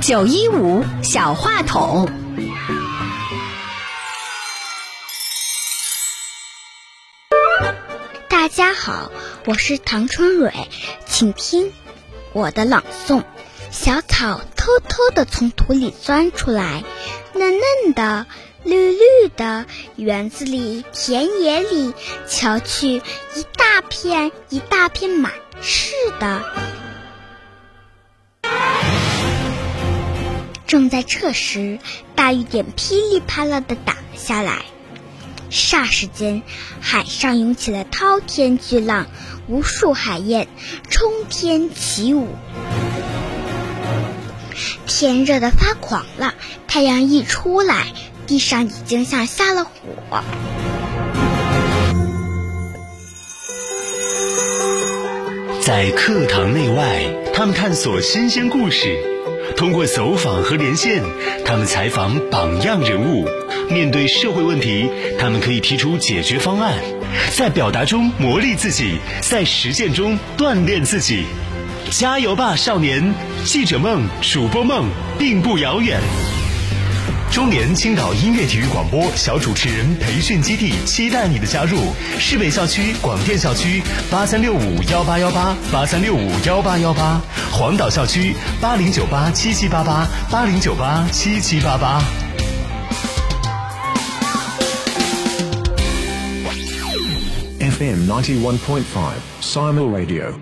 九一五小话筒，大家好，我是唐春蕊，请听我的朗诵。小草偷偷的从土里钻出来，嫩嫩的，绿绿的，园子里、田野里，瞧去，一大片一大片满是的。正在这时，大雨点噼里啪啦的打了下来，霎时间，海上涌起了滔天巨浪，无数海燕冲天起舞。天热得发狂了，太阳一出来，地上已经像下了火。在课堂内外，他们探索新鲜故事。通过走访和连线，他们采访榜样人物；面对社会问题，他们可以提出解决方案。在表达中磨砺自己，在实践中锻炼自己。加油吧，少年！记者梦、主播梦并不遥远。中年青岛音乐体育广播小主持人培训基地，期待你的加入。市北校区广电校区八三六五幺八幺八八三六五幺八幺八，黄岛校区八零九八七七八八八零九八七七八八。FM ninety one point five Simon Radio。